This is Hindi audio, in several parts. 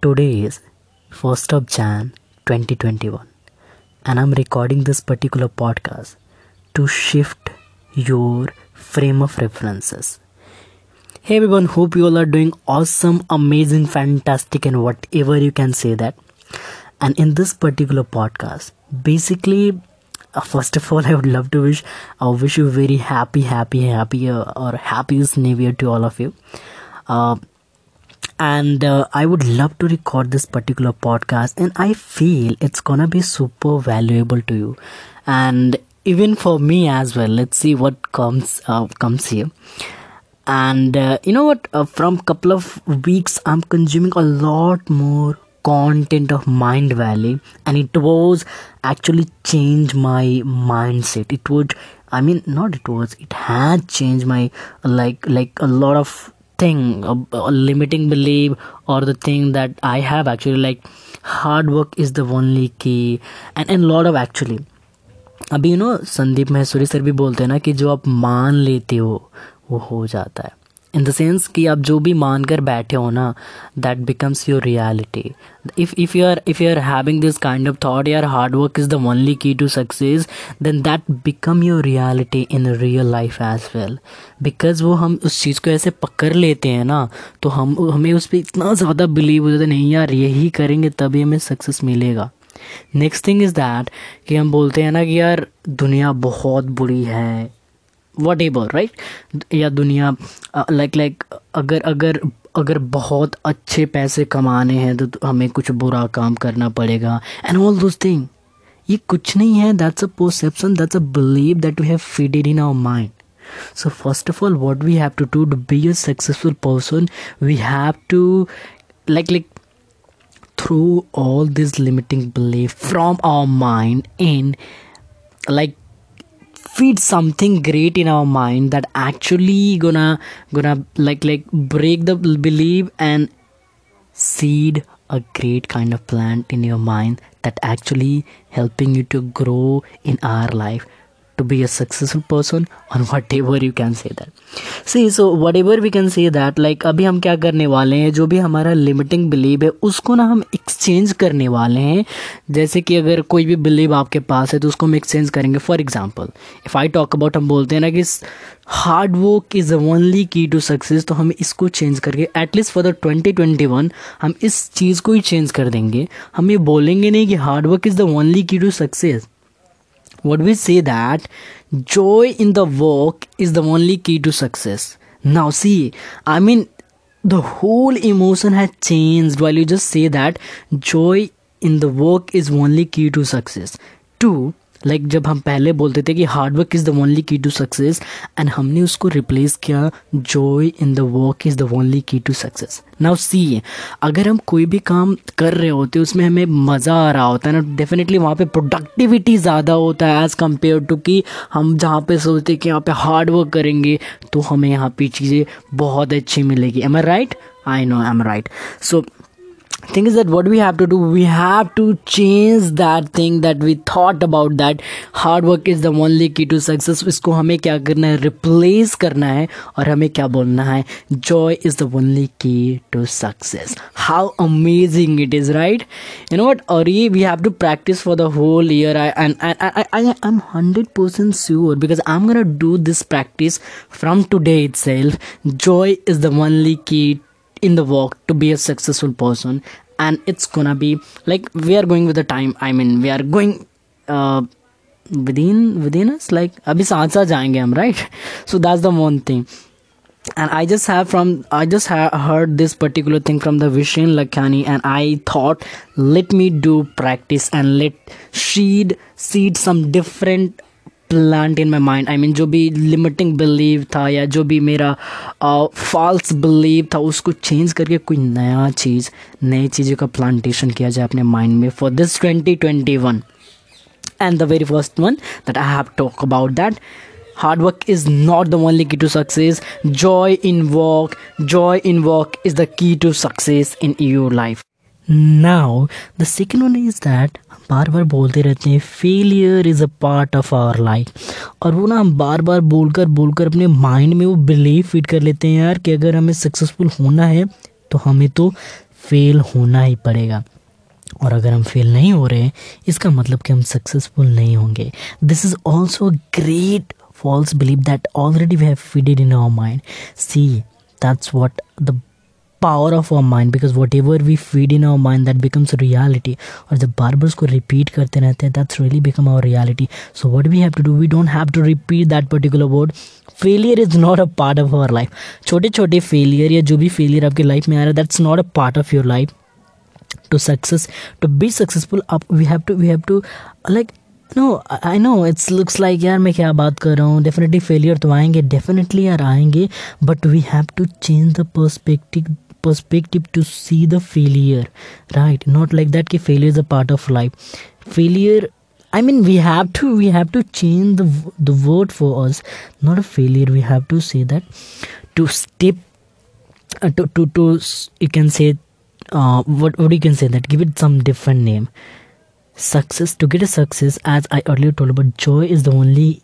Today is 1st of Jan 2021 and I'm recording this particular podcast to shift your frame of references. Hey everyone, hope you all are doing awesome, amazing, fantastic and whatever you can say that. And in this particular podcast, basically uh, first of all, I would love to wish I wish you very happy, happy, happy uh, or happiest new year to all of you. And uh, I would love to record this particular podcast, and I feel it's gonna be super valuable to you, and even for me as well. Let's see what comes uh, comes here. And uh, you know what? Uh, from couple of weeks, I'm consuming a lot more content of Mind Valley, and it was actually changed my mindset. It would, I mean, not it was. It had changed my like like a lot of thing a, a limiting belief or the thing that i have actually like hard work is the only key and and lot of actually अभी you know Sandeep Maheshwari sir भी बोलते हैं ना कि जो आप मान लेते हो वो हो जाता है इन द सेंस कि आप जो भी मान कर बैठे हो ना that becomes your reality if if you are if you are having this kind of thought यार hard work is the only key to success then that become your reality in real life as well because वो हम उस चीज़ को ऐसे पकड़ लेते हैं ना तो हम, हमें उस पर इतना ज़्यादा बिलीव हो जाता है, नहीं यार, यही करेंगे तभी हमें सक्सेस मिलेगा. नेक्स्ट थिंग इज़ दैट कि हम बोलते हैं ना कि यार, दुनिया बहुत बुरी है. वट एवर राइट या दुनिया लाइक लाइक अगर अगर अगर बहुत अच्छे पैसे कमाने हैं तो, तो हमें कुछ बुरा काम करना पड़ेगा। एंड ऑल दोज थिंग ये कुछ नहीं है। That's a perception that's a believe that we have feeded in our mind so first of all what we have to do to be a successful person we have to like like through all this limiting believe from our mind in like feed something great in our mind that actually gonna gonna like like break the belief and seed a great kind of plant in your mind that actually helping you to grow in our life to be a successful person or whatever you can say that. See, so whatever we can say that, like, अभी हम क्या करने वाले हैं? जो भी हमारा लिमिटिंग बिलीव है, उसको ना हम एक्सचेंज करने वाले हैं। जैसे कि अगर कोई भी बिलीव आपके पास है तो उसको हम एक्सचेंज करेंगे। For example if I talk about हम बोलते हैं ना कि hard work is only key to success तो हम इसको चेंज करके at least for the twenty twenty one हम इस चीज़ को ही चेंज कर देंगे। हम ये बोलेंगे नहीं कि hard work is the only key to success what we say that joy in the work is the only key to success. Now see i mean the whole emotion has changed while you just say that joy in the work is only key to success. Two like like, जब हम पहले बोलते थे कि hard work is the only key to success and हमने उसको रिप्लेस किया joy in the work is the only key to success now see अगर हम कोई भी काम कर रहे होते, उसमें हमें मज़ा आ रहा होता है ना डेफिनेटली वहाँ पे प्रोडक्टिविटी ज़्यादा होता है एज़ कंपेयर टू कि हम जहाँ पे सोचते कि यहाँ पे हार्ड वर्क करेंगे तो हमें यहाँ पे चीज़ें बहुत अच्छी मिलेगी. Am I right I know am right so thing is that what we have to do we have to change that thing that we thought about that hard work is the only key to success इसको हमें क्या करना है रिप्लेस करना है और हमें क्या बोलना है joy is the only key to success how amazing it is right you know what और ये we have to practice for the whole year I, and I, I, I, I'm 100% sure because I'm gonna do this practice from today itself joy is the only key in the work to be a successful person and it's gonna be like we are going with the time i mean we are going uh, within within us like abhi saath jayenge hum right? So that's the one thing. And i just have from i just ha- heard this particular thing from the vishen lakhani and i thought let me do practice and let seed seed some different plant in my mind I mean जो भी लिमिटिंग बिलीव था या जो भी मेरा फॉल्स बिलीव था, उसको चेंज करके कोई नया चीज़, नई चीज़ों का प्लांटेशन किया जाए अपने माइंड में for this twenty twenty one and the very first one that I have talk about that hard work is not the only key to success. Joy in work, joy in work is the key to success in your life. Now the second one is that बार बार बोलते रहते हैं failure is a part of our life और वो ना हम बार बार बोलकर बोलकर अपने माइंड में वो बिलीव फिट कर लेते हैं यार कि अगर हमें सक्सेसफुल होना है तो हमें तो फेल होना ही पड़ेगा। और अगर हम फेल नहीं हो रहे हैं, इसका मतलब कि हम सक्सेसफुल नहीं होंगे। This is also great false believe that already we have have in our mind see that's what what power of our mind because whatever we feed in our mind that becomes reality और जब बार बार उसको रिपीट करते रहते हैं that's really become our reality so what we have to do we don't have to repeat that particular word failure is not a part of our life छोटे छोटे फेलियर या जो भी फेलियर आपके लाइफ में आ रहा है that's not a part of your life to success to be successful आप we have to we have to like no I know it's looks like यार, मैं क्या बात कर रहा हूँ? डेफिनेटली फेलियर तो आएँगे डेफिनेटली यार आएँगे but we have to change the perspective perspective to see the failure right? Not like that ki failure is a part of life. Failure i mean we have to we have to change the the word for us. Not a failure we have to say that to step uh, to to to you can say uh, what what you can say that? Give it some different name. Success to get a success as i earlier told about joy is the only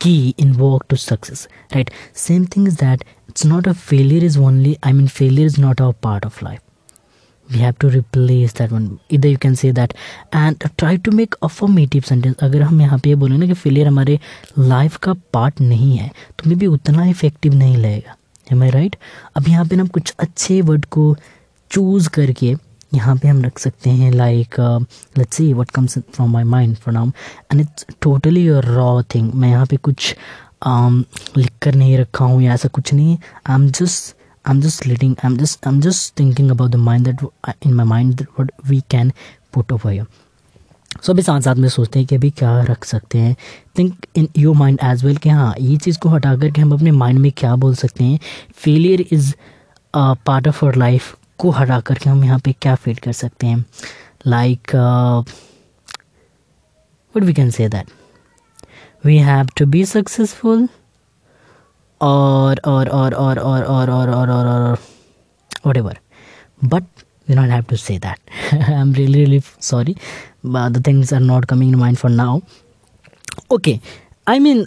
key in work to success right same thing is that it's not a failure is only i mean failure is not our part of life we have to replace that one either you can say that and try to make affirmative sentence अगर हम यहाँ पे बोले ना कि फेलियर हमारे लाइफ का पार्ट नहीं है तो मे भी उतना इफ़ेक्टिव नहीं लगेगा एम आई राइट अब यहाँ पे ना कुछ अच्छे वर्ड को चूज़ करके यहाँ पे हम रख सकते हैं like let's see what comes from my mind for now and it's totally raw thing मैं यहाँ पे कुछ um, लिख कर नहीं रखा हूँ या ऐसा कुछ नहीं। I am just I am just letting I am just I am just thinking about the mind that in my mind what we can put over year so अभी साथ साथ में सोचते हैं कि अभी क्या रख सकते हैं। Think in your mind as well कि हाँ ये चीज़ को हटा कर के हम अपने माइंड में क्या बोल सकते हैं। Failure is part of our life को हटा करके हम यहाँ पे क्या फेड कर सकते हैं like what we can say that we have to be successful और और और और और और और और और और whatever but we not have to say that I am really really sorry the things are not coming mind for now okay I mean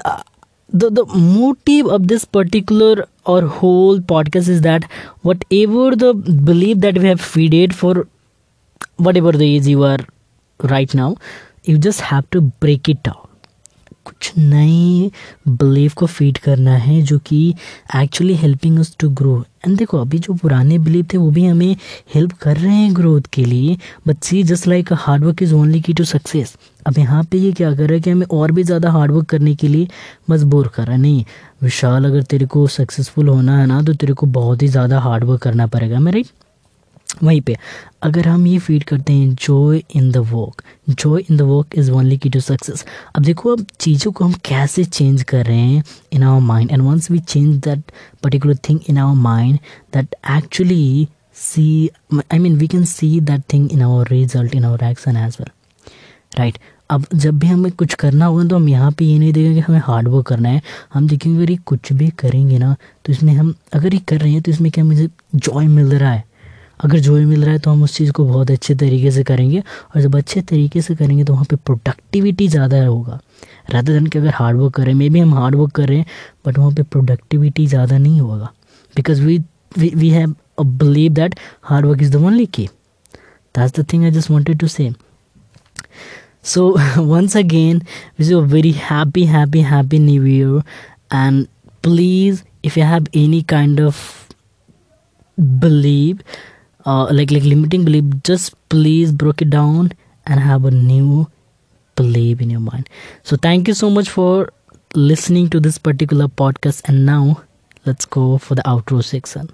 the the motive of this particular or whole podcast is that whatever the belief that we have feeded for whatever the age you are right now you just have to break it down कुछ नई बिलीव को फ़ीड करना है जो कि actually helping us to grow and देखो, अभी जो पुराने बिलीव थे, वो भी हमें हेल्प कर रहे हैं ग्रोथ के लिए. But see just like hard work is only key to success अब यहाँ पे ये क्या कर रहा है कि हमें और भी ज़्यादा हार्ड वर्क करने के लिए मजबूर कर रहा है. नहीं, विशाल, अगर तेरे को सक्सेसफुल होना है ना तो तेरे को बहुत ही ज़्यादा हार्ड वर्क करना पड़ेगा. मैं राइट वहीं पे, अगर हम ये फ़ीड करते हैं joy in the work joy in the work is only key to success अब देखो, अब चीज़ों को हम कैसे चेंज कर रहे हैं in our mind and once we change that particular thing in our mind that actually see I mean we can see that thing in our result in our action as well right अब जब भी हमें कुछ करना होगा तो हम यहाँ पे ये नहीं देखेंगे हमें हार्ड वर्क करना है। हम देखेंगे अगर ये कुछ भी करेंगे ना तो इसमें हम, अगर ये कर रहे हैं तो इसमें क्या मुझे जॉय मिल रहा है? अगर जो भी मिल रहा है तो हम उस चीज़ को बहुत अच्छे तरीके से करेंगे और जब अच्छे तरीके से करेंगे तो वहाँ पे प्रोडक्टिविटी ज़्यादा होगा। राधर धन कि अगर हार्ड वर्क करें मे भी हम हार्ड वर्क कर रहे हैं बट वहाँ पे प्रोडक्टिविटी ज़्यादा नहीं होगा। Because we we have a believe that hard work is the only key that's the thing I just wanted to say so, once again, wish you a very happy happy happy new year. And please, if you have any kind of uh, like like limiting belief just please break it down and have a new belief in your mind. So thank you so much for listening to this particular podcast. And now let's go for the outro section